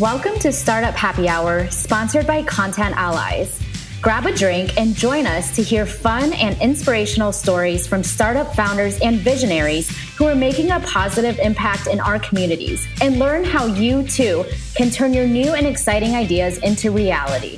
Welcome to Startup Happy Hour, sponsored by Content Allies. Grab a drink and join us to hear fun and inspirational stories from startup founders and visionaries who are making a positive impact in our communities and learn how you too can turn your new and exciting ideas into reality.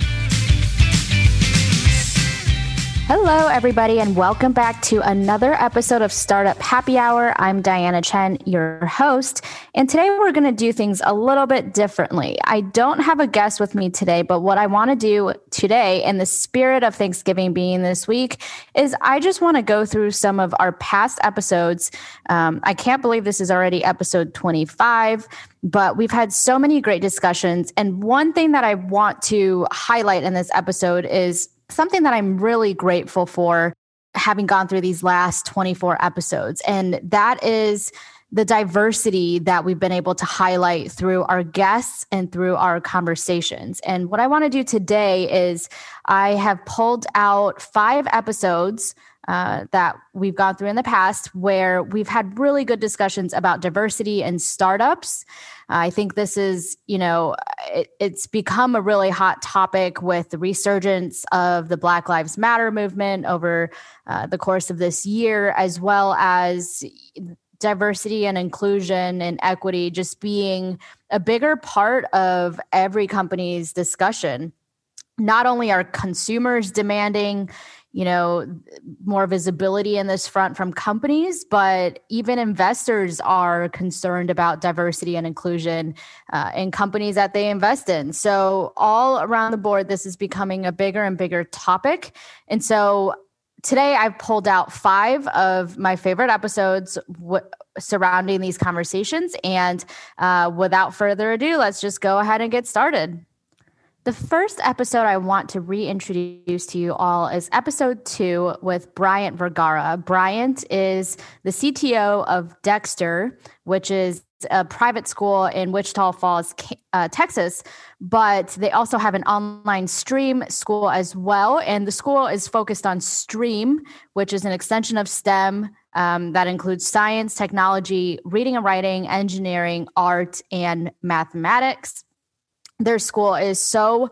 Hello, everybody, and welcome back to another episode of Startup Happy Hour. I'm Diana Chen, your host, and today we're going to do things a little bit differently. I don't have a guest with me today, but what I want to do today, in the spirit of Thanksgiving being this week, is I just want to go through some of our past episodes. Um, I can't believe this is already episode 25 but we've had so many great discussions. And one thing that I want to highlight in this episode is something that I'm really grateful for having gone through these last 24 episodes. And that is the diversity that we've been able to highlight through our guests and through our conversations. And what I want to do today is I have pulled out five episodes uh, that we've gone through in the past where we've had really good discussions about diversity and startups. I think this is, you know, it, it's become a really hot topic with the resurgence of the Black Lives Matter movement over uh, the course of this year, as well as diversity and inclusion and equity just being a bigger part of every company's discussion. Not only are consumers demanding you know more visibility in this front from companies but even investors are concerned about diversity and inclusion uh, in companies that they invest in. So all around the board this is becoming a bigger and bigger topic. And so today i've pulled out five of my favorite episodes w- surrounding these conversations. And uh, without further ado let's just go ahead and get started the first episode I want to reintroduce to you all is episode two with Bryant Vergara. Bryant is the CTO of Dexter, which is a private school in Wichita Falls, uh, Texas, but they also have an online stream school as well. And the school is focused on STREAM, which is an extension of STEM um, that includes science, technology, reading and writing, engineering, art, and mathematics their school is so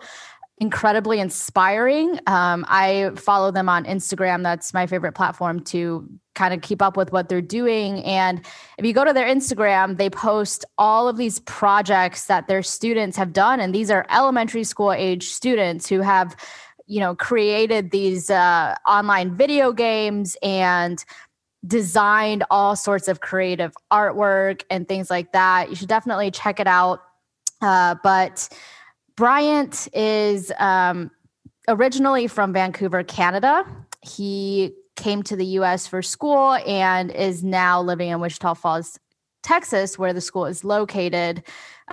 incredibly inspiring. Um, I follow them on Instagram. That's my favorite platform to kind of keep up with what they're doing. And if you go to their Instagram, they post all of these projects that their students have done. And these are elementary school age students who have, you know, created these uh, online video games and designed all sorts of creative artwork and things like that. You should definitely check it out. Uh, but Bryant is um, originally from Vancouver, Canada. He came to the US for school and is now living in Wichita Falls, Texas, where the school is located.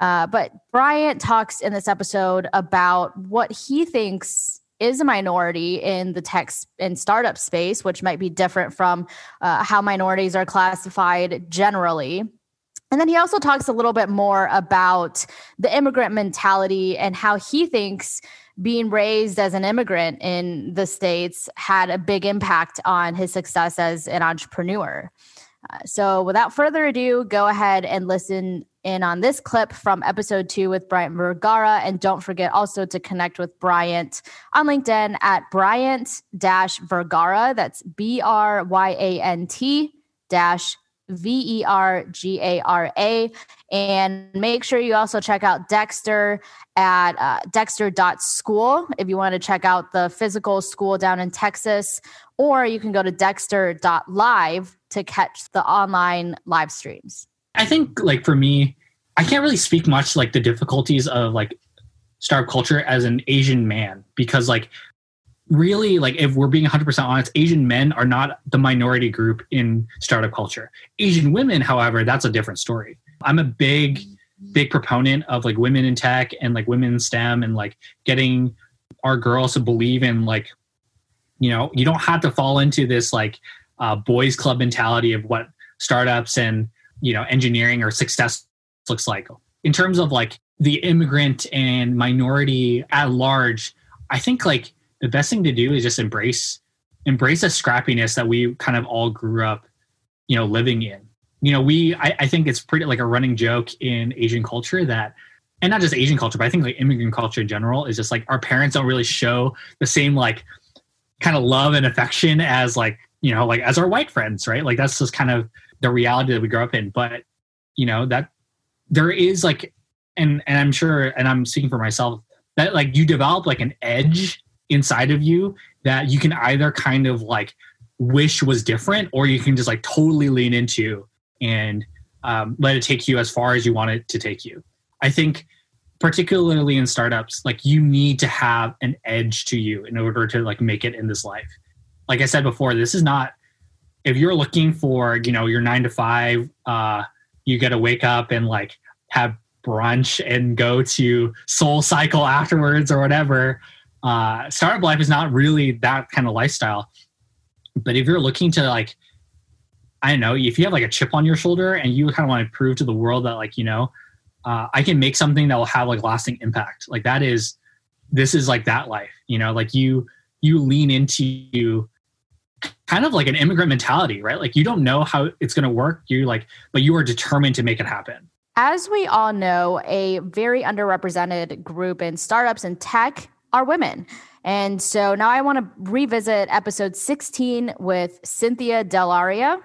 Uh, but Bryant talks in this episode about what he thinks is a minority in the tech and startup space, which might be different from uh, how minorities are classified generally. And then he also talks a little bit more about the immigrant mentality and how he thinks being raised as an immigrant in the States had a big impact on his success as an entrepreneur. Uh, so, without further ado, go ahead and listen in on this clip from episode two with Bryant Vergara. And don't forget also to connect with Bryant on LinkedIn at Bryant Vergara. That's B R Y A N T dash V E R G A R A. And make sure you also check out Dexter at uh, dexter.school if you want to check out the physical school down in Texas, or you can go to dexter.live to catch the online live streams. I think, like, for me, I can't really speak much like the difficulties of like startup culture as an Asian man because like really like if we're being 100% honest asian men are not the minority group in startup culture. Asian women however that's a different story. I'm a big big proponent of like women in tech and like women in stem and like getting our girls to believe in like you know you don't have to fall into this like uh, boys club mentality of what startups and you know engineering or success looks like. In terms of like the immigrant and minority at large i think like the best thing to do is just embrace embrace the scrappiness that we kind of all grew up you know living in you know we I, I, think it's pretty like a running joke in asian culture that and not just Asian culture, but I think like immigrant culture in general is just like our parents don't really show the same like kind of love and affection as like you know like as our white friends, right? Like that's just kind of the reality that we grow up in. But you know that there is like, and and I'm sure, and I'm speaking for myself that like you develop like an edge inside of you that you can either kind of like wish was different or you can just like totally lean into and um, let it take you as far as you want it to take you. I think particularly in startups, like you need to have an edge to you in order to like make it in this life. Like I said before, this is not if you're looking for, you know, your nine to five, uh, you get to wake up and like have brunch and go to soul cycle afterwards or whatever. Uh, startup life is not really that kind of lifestyle. But if you're looking to like I don't know, if you have like a chip on your shoulder and you kind of want to prove to the world that like, you know, uh, I can make something that will have like lasting impact. Like that is, this is like that life, you know, like you, you lean into you, kind of like an immigrant mentality, right? Like you don't know how it's going to work. You like, but you are determined to make it happen. As we all know, a very underrepresented group in startups and tech are women. And so now I want to revisit episode 16 with Cynthia Delaria.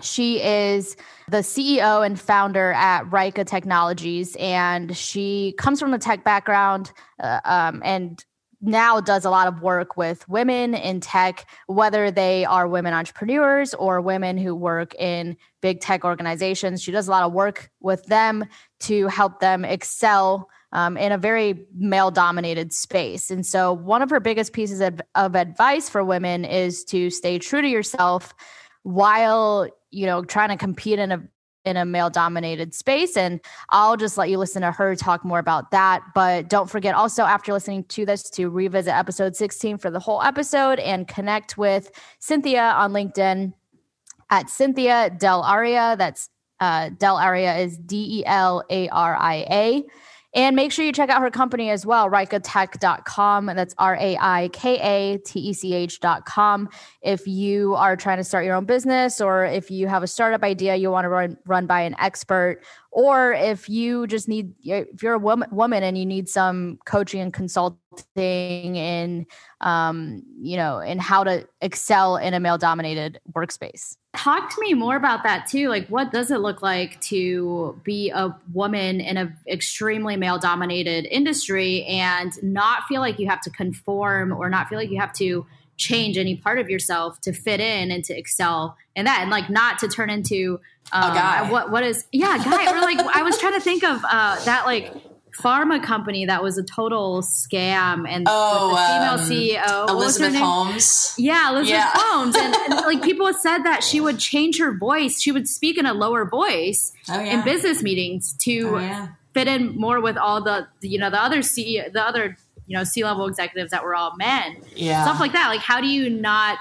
She is the CEO and founder at Raika Technologies, and she comes from the tech background uh, um, and now does a lot of work with women in tech, whether they are women entrepreneurs or women who work in big tech organizations. She does a lot of work with them to help them excel um, in a very male dominated space. And so, one of her biggest pieces of, of advice for women is to stay true to yourself while you know trying to compete in a in a male dominated space. And I'll just let you listen to her talk more about that. But don't forget also after listening to this to revisit episode 16 for the whole episode and connect with Cynthia on LinkedIn at Cynthia Delaria. That's uh, Delaria is D E L A R I A and make sure you check out her company as well, raikatech.com. That's R A I K A T E C H.com. If you are trying to start your own business or if you have a startup idea you want to run, run by an expert, or if you just need, if you're a woman, woman and you need some coaching and consulting in, um, you know, in how to excel in a male dominated workspace. Talk to me more about that too. Like what does it look like to be a woman in an extremely male dominated industry and not feel like you have to conform or not feel like you have to change any part of yourself to fit in and to excel in that and like not to turn into um, a guy. what what is yeah guy or like i was trying to think of uh, that like pharma company that was a total scam and oh, the female um, CEO Elizabeth Holmes. Yeah, Elizabeth yeah. Holmes, and, and, like people said that she would change her voice. She would speak in a lower voice oh, yeah. in business meetings to oh, yeah. fit in more with all the you know the other CEO, the other you know C level executives that were all men. Yeah, stuff like that. Like, how do you not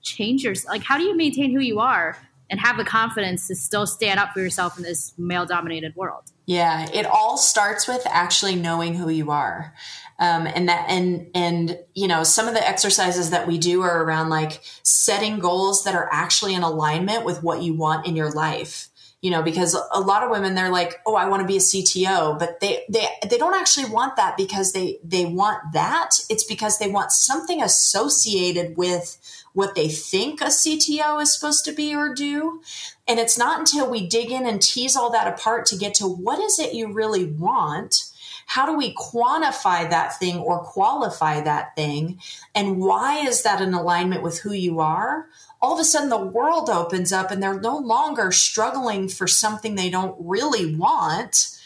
change your like? How do you maintain who you are? and have the confidence to still stand up for yourself in this male dominated world. Yeah, it all starts with actually knowing who you are. Um, and that and and you know some of the exercises that we do are around like setting goals that are actually in alignment with what you want in your life you know because a lot of women they're like oh i want to be a cto but they they they don't actually want that because they they want that it's because they want something associated with what they think a CTO is supposed to be or do. And it's not until we dig in and tease all that apart to get to what is it you really want? How do we quantify that thing or qualify that thing? And why is that in alignment with who you are? All of a sudden, the world opens up and they're no longer struggling for something they don't really want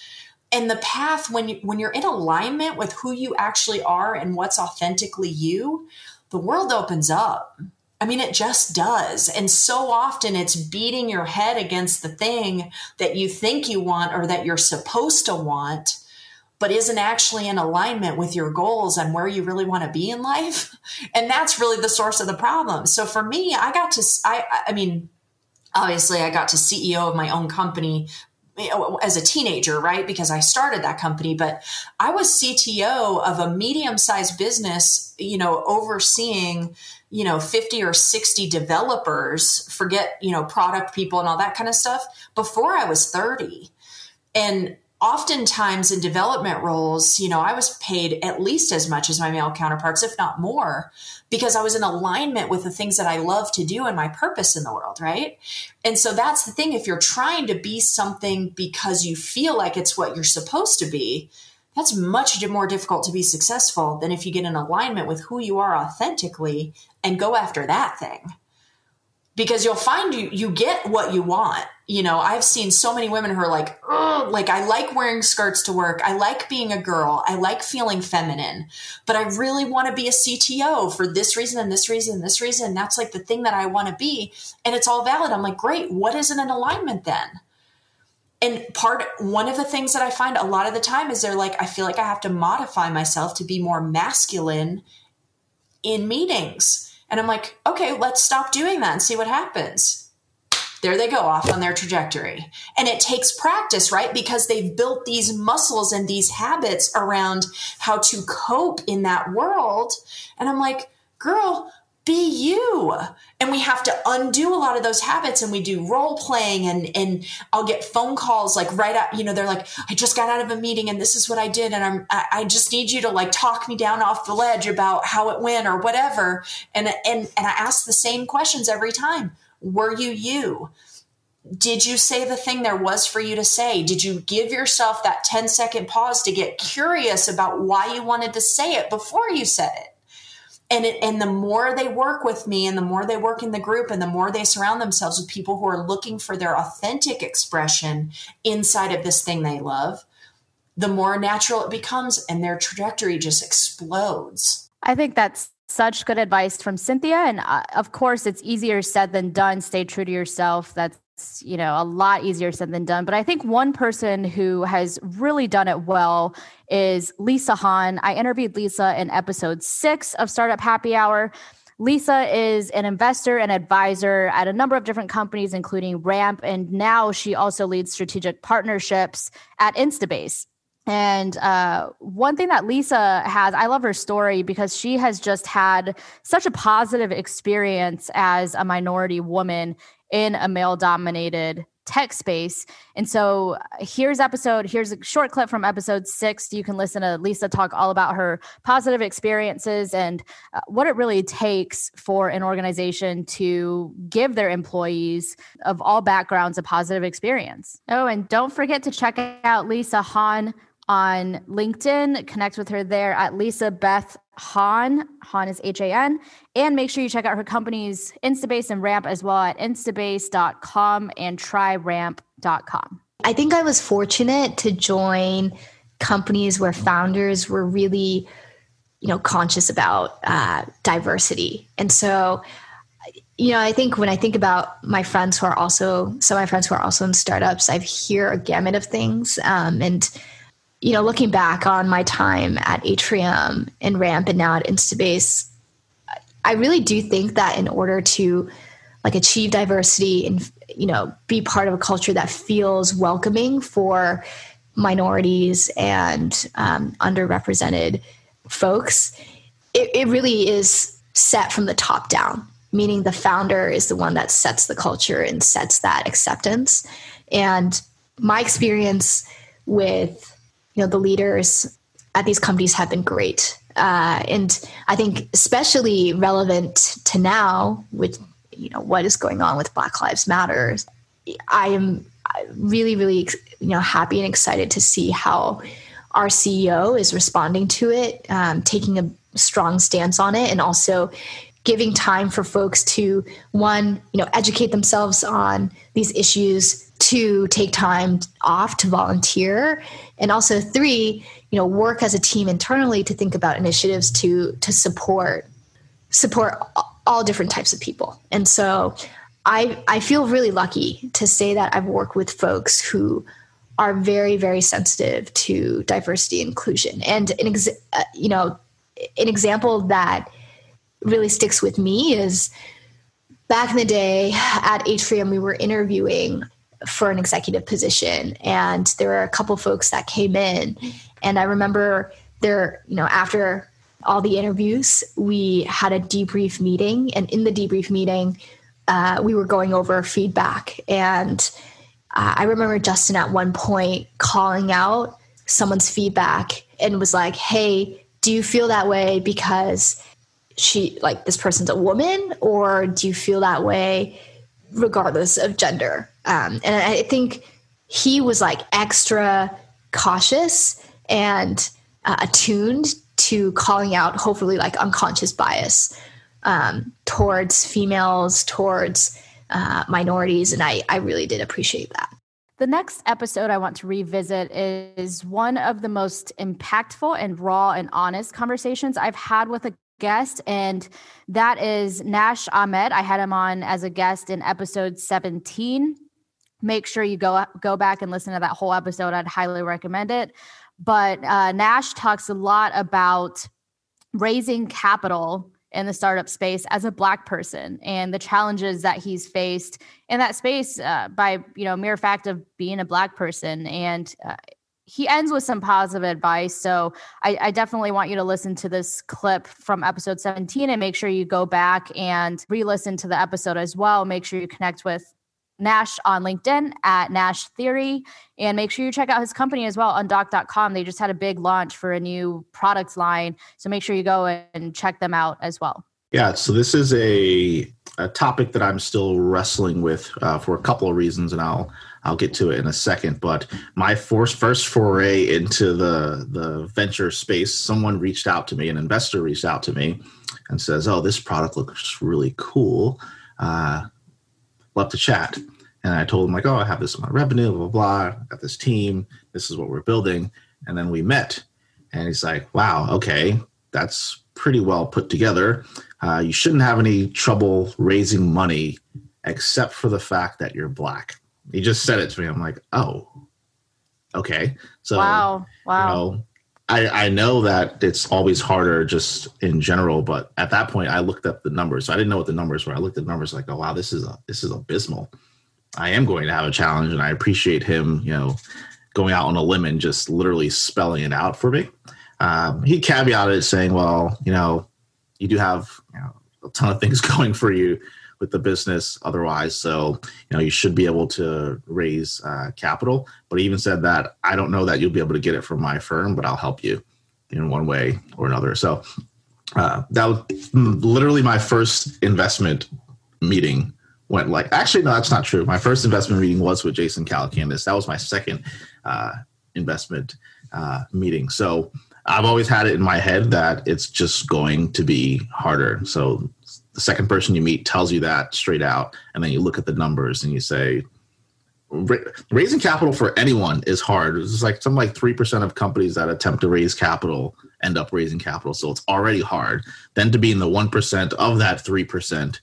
and the path when you when you're in alignment with who you actually are and what's authentically you the world opens up I mean, it just does. And so often it's beating your head against the thing that you think you want or that you're supposed to want, but isn't actually in alignment with your goals and where you really want to be in life. And that's really the source of the problem. So for me, I got to, I, I mean, obviously I got to CEO of my own company as a teenager, right? Because I started that company, but I was CTO of a medium sized business, you know, overseeing, you know, 50 or 60 developers, forget, you know, product people and all that kind of stuff before I was 30. And oftentimes in development roles, you know, I was paid at least as much as my male counterparts, if not more, because I was in alignment with the things that I love to do and my purpose in the world, right? And so that's the thing. If you're trying to be something because you feel like it's what you're supposed to be, that's much more difficult to be successful than if you get in alignment with who you are authentically and go after that thing because you'll find you you get what you want. You know, I've seen so many women who are like, oh, like I like wearing skirts to work. I like being a girl. I like feeling feminine, but I really want to be a CTO for this reason and this reason and this reason. That's like the thing that I want to be. And it's all valid. I'm like, great. What isn't an alignment then? And part one of the things that I find a lot of the time is they're like, I feel like I have to modify myself to be more masculine in meetings and I'm like, okay, let's stop doing that and see what happens. There they go off on their trajectory. And it takes practice, right? Because they've built these muscles and these habits around how to cope in that world. And I'm like, girl, be you and we have to undo a lot of those habits and we do role playing and and i'll get phone calls like right out you know they're like i just got out of a meeting and this is what i did and i'm i, I just need you to like talk me down off the ledge about how it went or whatever and and and i ask the same questions every time were you you did you say the thing there was for you to say? Did you give yourself that 10 second pause to get curious about why you wanted to say it before you said it? And it, and the more they work with me and the more they work in the group and the more they surround themselves with people who are looking for their authentic expression inside of this thing they love the more natural it becomes and their trajectory just explodes. I think that's such good advice from cynthia. And uh, of course it's easier said than done. Stay true to yourself. That's you know a lot easier said than done. But i think one person who has really done it well is lisa han i interviewed lisa in episode six of startup happy hour. Lisa is an investor and advisor at a number of different companies including ramp and now she also leads strategic partnerships at instabase. And uh, one thing that Lisa has, I love her story because she has just had such a positive experience as a minority woman in a male dominated tech space. And so uh, here's episode, here's a short clip from episode six. You can listen to Lisa talk all about her positive experiences and uh, what it really takes for an organization to give their employees of all backgrounds a positive experience. Oh, and don't forget to check out Lisa Han on LinkedIn. Connect with her there at Lisa Beth Han. Han is H A N. And make sure you check out her companies, Instabase and Ramp, as well at instabase.com and tryramp.com. I think I was fortunate to join companies where founders were really, you know, conscious about uh, diversity. And so, you know, I think when I think about my friends who are also some of my friends who are also in startups, I hear a gamut of things. Um, and you know, looking back on my time at Atrium and Ramp and now at Instabase, I really do think that in order to like achieve diversity and you know be part of a culture that feels welcoming for minorities and um, underrepresented folks, it, it really is set from the top down. Meaning the founder is the one that sets the culture and sets that acceptance. And my experience with you know the leaders at these companies have been great. Uh, and i think especially relevant to now with you know what is going on with black lives matters i am really really you know happy and excited to see how our ceo is responding to it um, taking a strong stance on it and also giving time for folks to one you know educate themselves on these issues to take time off to volunteer and also three you know work as a team internally to think about initiatives to to support support all different types of people. And so i i feel really lucky to say that i've worked with folks who are very very sensitive to diversity and inclusion. And an ex, uh, you know an example that really sticks with me is back in the day at atrium we were interviewing for an executive position and there were a couple folks that came in. And i remember there you know after all the interviews we had a debrief meeting and in the debrief meeting uh, we were going over feedback. And uh, I remember Justin at one point calling out someone's feedback and was like, "Hey, do you feel that way because she like this person's a woman, or do you feel that way regardless of gender?" Um, and I think he was like extra cautious and uh, attuned to calling out hopefully like unconscious bias um, towards females towards uh, minorities and I, I really did appreciate that the next episode I want to revisit is one of the most impactful and raw and honest conversations I've had with a guest, and that is Nash Ahmed. I had him on as a guest in episode 17 make sure you go go back and listen to that whole episode. I'd highly recommend it. But uh, Nash talks a lot about raising capital in the startup space as a black person and the challenges that he's faced in that space uh, by you know mere fact of being a black person and uh, he ends with some positive advice so I, I, definitely want you to listen to this clip from episode 17 and make sure you go back and re-listen to the episode as well make sure you connect with Nash on LinkedIn at Nash Theory. And make sure you check out his company as well Undock.com. They just had a big launch for a new product line. So make sure you go and check them out as well. Yeah, so this is a, a topic that I'm still wrestling with uh, for a couple of reasons, and I'll I'll get to it in a second. But my first first foray into the the venture space, someone reached out to me, an investor reached out to me, and says, "Oh, this product looks really cool. Uh, love to chat. And I told him like, oh, I have this in my revenue, blah, blah, blah. Got this team. This is what we're building. And then we met. And he's like, wow, okay, that's pretty well put together. Uh, you shouldn't have any trouble raising money except for the fact that you're black. He just said it to me. I'm like, oh, okay. So, wow, wow. You know, I, I know that it's always harder just in general, but at that point I looked up the numbers. So I didn't know what the numbers were. I looked at the numbers like, oh wow, this is a this is abysmal. I am going to have a challenge and I appreciate him, you know, going out on a limb and just literally spelling it out for me. Um, he caveated saying, well, you know, you do have you know, a ton of things going for you with the business otherwise. So, you know, you should be able to raise uh, capital. But he even said that I don't know that you'll be able to get it from my firm, but I'll help you in one way or another. So uh, that was literally my first investment meeting went like actually no that's not true my first investment meeting was with jason calacanis that was my second uh, investment uh, meeting so i've always had it in my head that it's just going to be harder so the second person you meet tells you that straight out and then you look at the numbers and you say raising capital for anyone is hard. It's like some like 3% of companies that attempt to raise capital end up raising capital so it's already hard. Then to be in the 1% of that 3%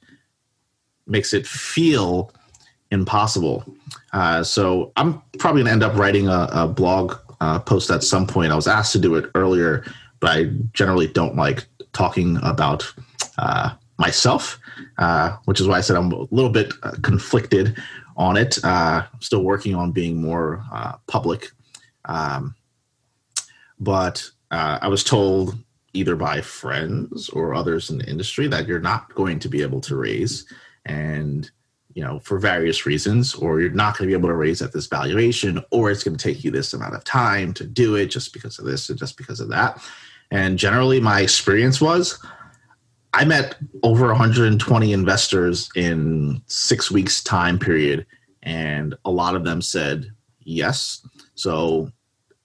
makes it feel impossible. Uh, so i'm probably going to end up writing a, a blog uh, post at some point. I was asked to do it earlier but i generally don't like talking about uh, myself, uh, which is why I said I'm a little bit uh, conflicted on it. Uh, I'm still working on being more uh, public. Um, but uh, I was told either by friends or others in the industry that you're not going to be able to raise and you know for various reasons or you're not going to be able to raise at this valuation or it's going to take you this amount of time to do it just because of this and just because of that and generally my experience was I met over 120 investors in six weeks time period, and a lot of them said yes. So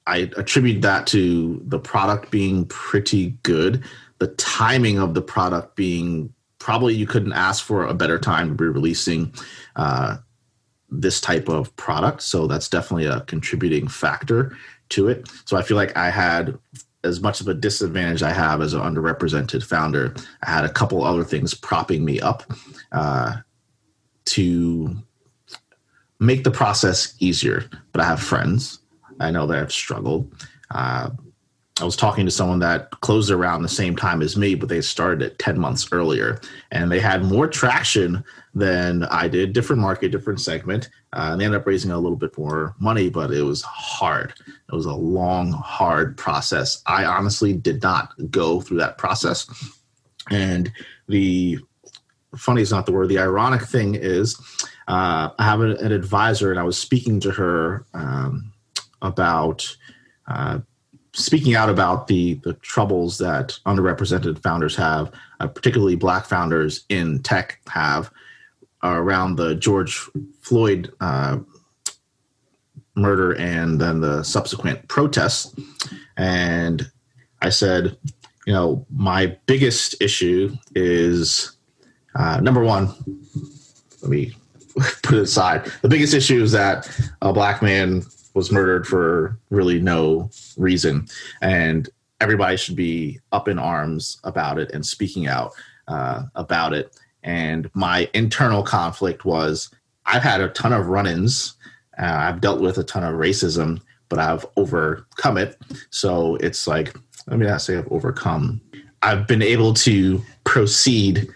I attribute that to the product being pretty good, the timing of the product being probably you couldn't ask for a better time to be releasing uh, this type of product. So that's definitely a contributing factor to it. So I feel like I had as much of a disadvantage I have as an underrepresented founder, I had a couple other things propping me up uh, to make the process easier. But I have friends. I know that I've struggled. Uh, I was talking to someone that closed around the same time as me, but they started it 10 months earlier and they had more traction than I did. Different market, different segment. Uh, and they ended up raising a little bit more money, but it was hard. It was a long, hard process. I honestly did not go through that process. And the funny is not the word, the ironic thing is, uh, I have an, an, advisor, and I was speaking to her um, about uh, speaking out about the the troubles that underrepresented founders have, uh, particularly Black founders in tech have around the George Floyd uh, murder and then the subsequent protests. And I said, you know, my biggest issue is uh, number one. Let me put it aside. The biggest issue is that a black man was murdered for really no reason, and everybody should be up in arms about it and speaking out uh, about it. And my internal conflict was I've had a ton of run ins, uh, I've dealt with a ton of racism, but I've overcome it. So it's like, let me not say I've overcome. I've been able to proceed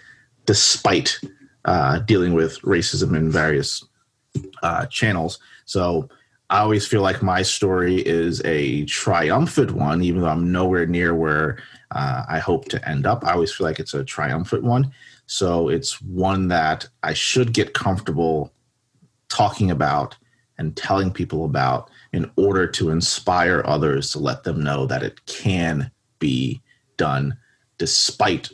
despite uh, dealing with racism in various uh, channels. So I always feel like my story is a triumphant one, even though I'm nowhere near where uh, I hope to end up. I always feel like it's a triumphant one. So it's one that I should get comfortable talking about and telling people about in order to inspire others to let them know that it can be done despite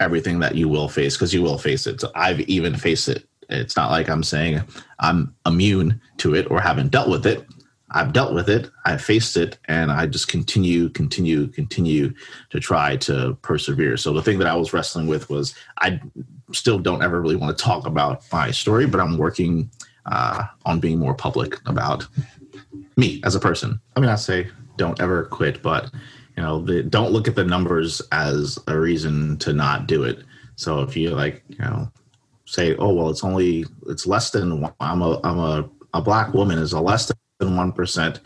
everything that you will face because you will face it. So I've even faced it. It's not like I'm saying I'm immune to it or haven't dealt with it. I've dealt with it, I've faced it, and I just continue, continue, continue to try to persevere. So the thing that I was wrestling with was I still don't ever really want to talk about my story, but I'm working uh, on being more public about me as a person. I mean, I say don't ever quit, but you know, the, don't look at the numbers as a reason to not do it. So if you like, you know, say, oh well, it's only it's less than I'm a I'm a a black woman is a less than than 1%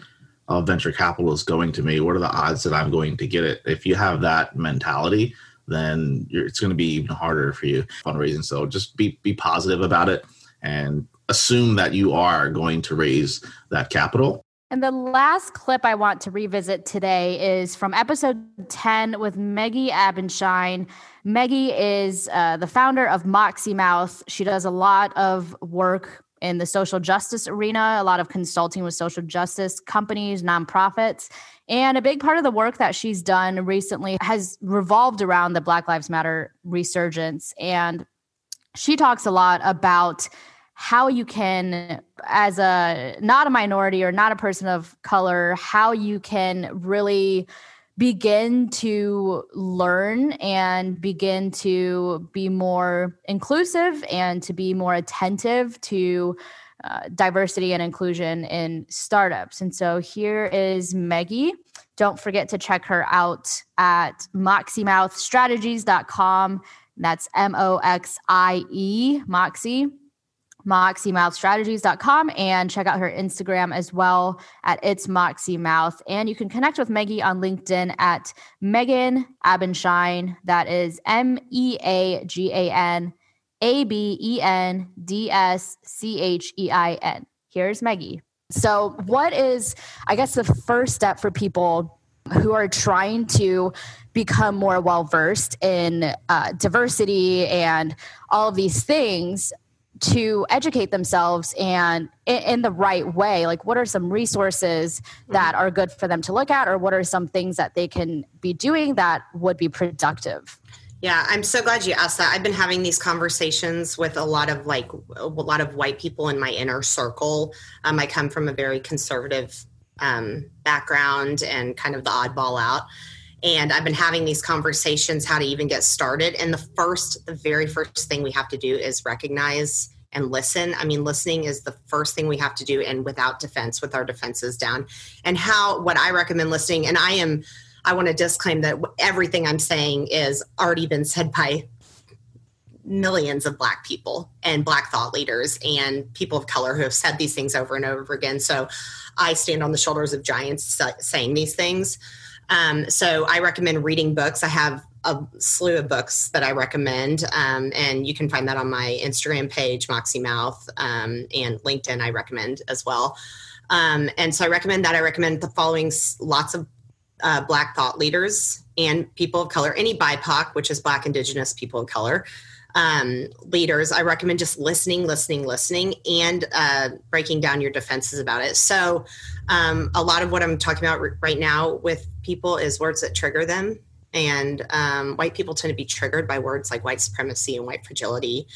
of venture capital is going to me. What are the odds that I'm going to get it? If you have that mentality, then it's going to be even harder for you fundraising. So just be, be positive about it and assume that you are going to raise that capital. And the last clip I want to revisit today is from episode 10 with Meggie Abendschein. Meggie is uh, the founder of Moxie Mouth. She does a lot of work in the social justice arena, a lot of consulting with social justice companies, nonprofits. And a big part of the work that she's done recently has revolved around the Black Lives Matter resurgence. And she talks a lot about how you can as a not a minority or not a person of color how you can really begin to learn and begin to be more inclusive and to be more attentive to uh, diversity and inclusion in startups. And so here is Meggie. Don't forget to check her out at moxiemouthstrategies.com. That's M O X I E, Moxie moxiemouthstrategies.com and check out her Instagram as well at it's moxiemouth. And you can connect with Meggie on LinkedIn at Meagan Abendschein. That is M E A G A N A B E N D S C H E I N. Here's Meggie. So, what is, I guess, the first step for people who are trying to become more well versed in uh, diversity and all of these things to educate themselves and in, the right way. Like what are some resources that are good for them to look at or what are some things that they can be doing that would be productive? Yeah i'm so glad you asked that. I've been having these conversations with a lot of like a lot of white people in my inner circle. Um, i come from a very conservative um, background and kind of the oddball out. And i've been having these conversations how to even get started. And the first the very first thing we have to do is recognize and listen. I mean listening is the first thing we have to do and without defense with our defenses down. And how what i recommend listening and i am i want to disclaim that everything i'm saying is already been said by millions of black people and black thought leaders and people of color who have said these things over and over again. So i stand on the shoulders of giants saying these things. Um, so I recommend reading books. I have a slew of books that I recommend, um, and you can find that on my Instagram page, Moxie Mouth, um, and LinkedIn. I recommend as well. Um, and so I recommend that. I recommend the following lots of uh, Black thought leaders and people of color, any BIPOC, which is Black, Indigenous, people of color. um, leaders, I recommend just listening, listening, listening, and uh, breaking down your defenses about it. So, um, a lot of what I'm talking about right now with people is words that trigger them. And um, white people tend to be triggered by words like white supremacy and white fragility.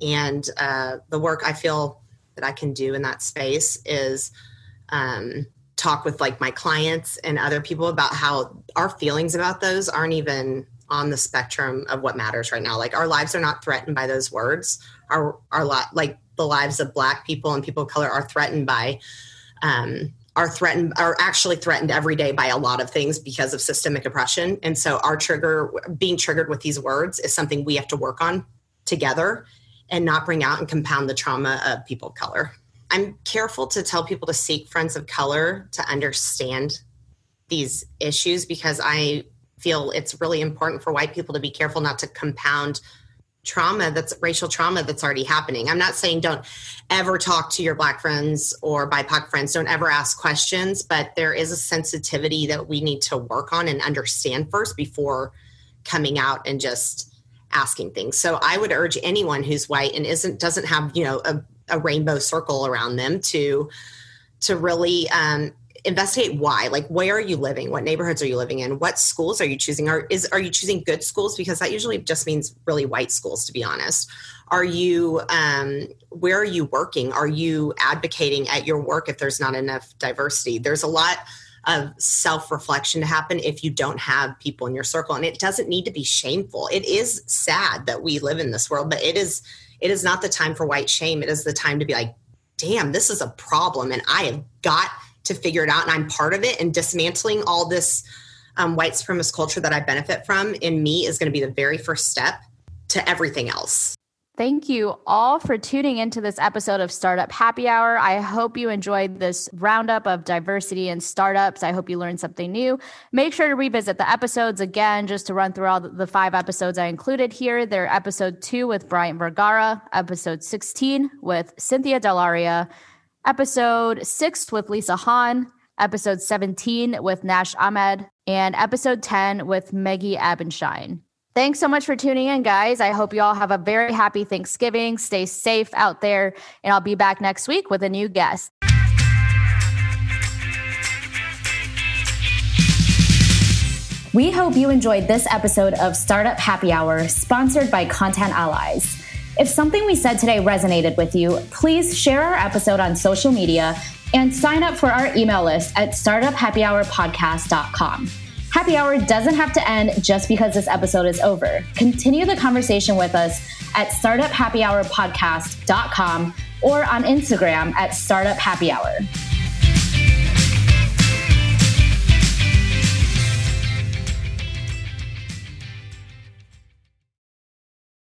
And uh, the work I feel that I can do in that space is um, talk with like my clients and other people about how our feelings about those aren't even on the spectrum of what matters right now. Like our lives are not threatened by those words. Our our lot like the lives of Black people and people of color are threatened by um, are threatened are actually threatened every day by a lot of things because of systemic oppression. And so our trigger being triggered with these words is something we have to work on together and not bring out and compound the trauma of people of color. I'm careful to tell people to seek friends of color to understand these issues because I feel it's really important for white people to be careful not to compound trauma that's racial trauma that's already happening. I'm not saying don't ever talk to your black friends or BIPOC friends, don't ever ask questions, but there is a sensitivity that we need to work on and understand first before coming out and just asking things. So I would urge anyone who's white and isn't doesn't have, you know, a a rainbow circle around them to to really um, investigate why like where are you living? What neighborhoods are you living in? What schools are you choosing? Are is are you choosing good schools? Because that usually just means really white schools to be honest. Are you um, where are you working? Are you advocating at your work if there's not enough diversity? There's a lot of self-reflection to happen if you don't have people in your circle and it doesn't need to be shameful. It is sad that we live in this world but it is it is not the time for white shame. It is the time to be like, damn, this is a problem and I have got to figure it out and I'm part of it. And dismantling all this um, white supremacist culture that I benefit from in me is going to be the very first step to everything else. Thank you all for tuning into this episode of Startup Happy Hour. I hope you enjoyed this roundup of diversity and startups. I hope you learned something new. Make sure to revisit the episodes again, just to run through all the five episodes I included here. They're episode two with Bryant Vergara, episode 16 with Cynthia Delaria, episode six with Lisa Han, episode 17 with Nash Ahmed, and episode 10 with Maggie Abendschein. Thanks so much for tuning in, guys. I hope you all have a very happy Thanksgiving. Stay safe out there, and I'll be back next week with a new guest. We hope you enjoyed this episode of Startup Happy Hour, sponsored by Content Allies. If something we said today resonated with you, please share our episode on social media and sign up for our email list at startuphappyhourpodcast.com. Happy Hour doesn't have to end just because this episode is over. Continue the conversation with us at startuphappyhourpodcast.com or on Instagram at startuphappyhour.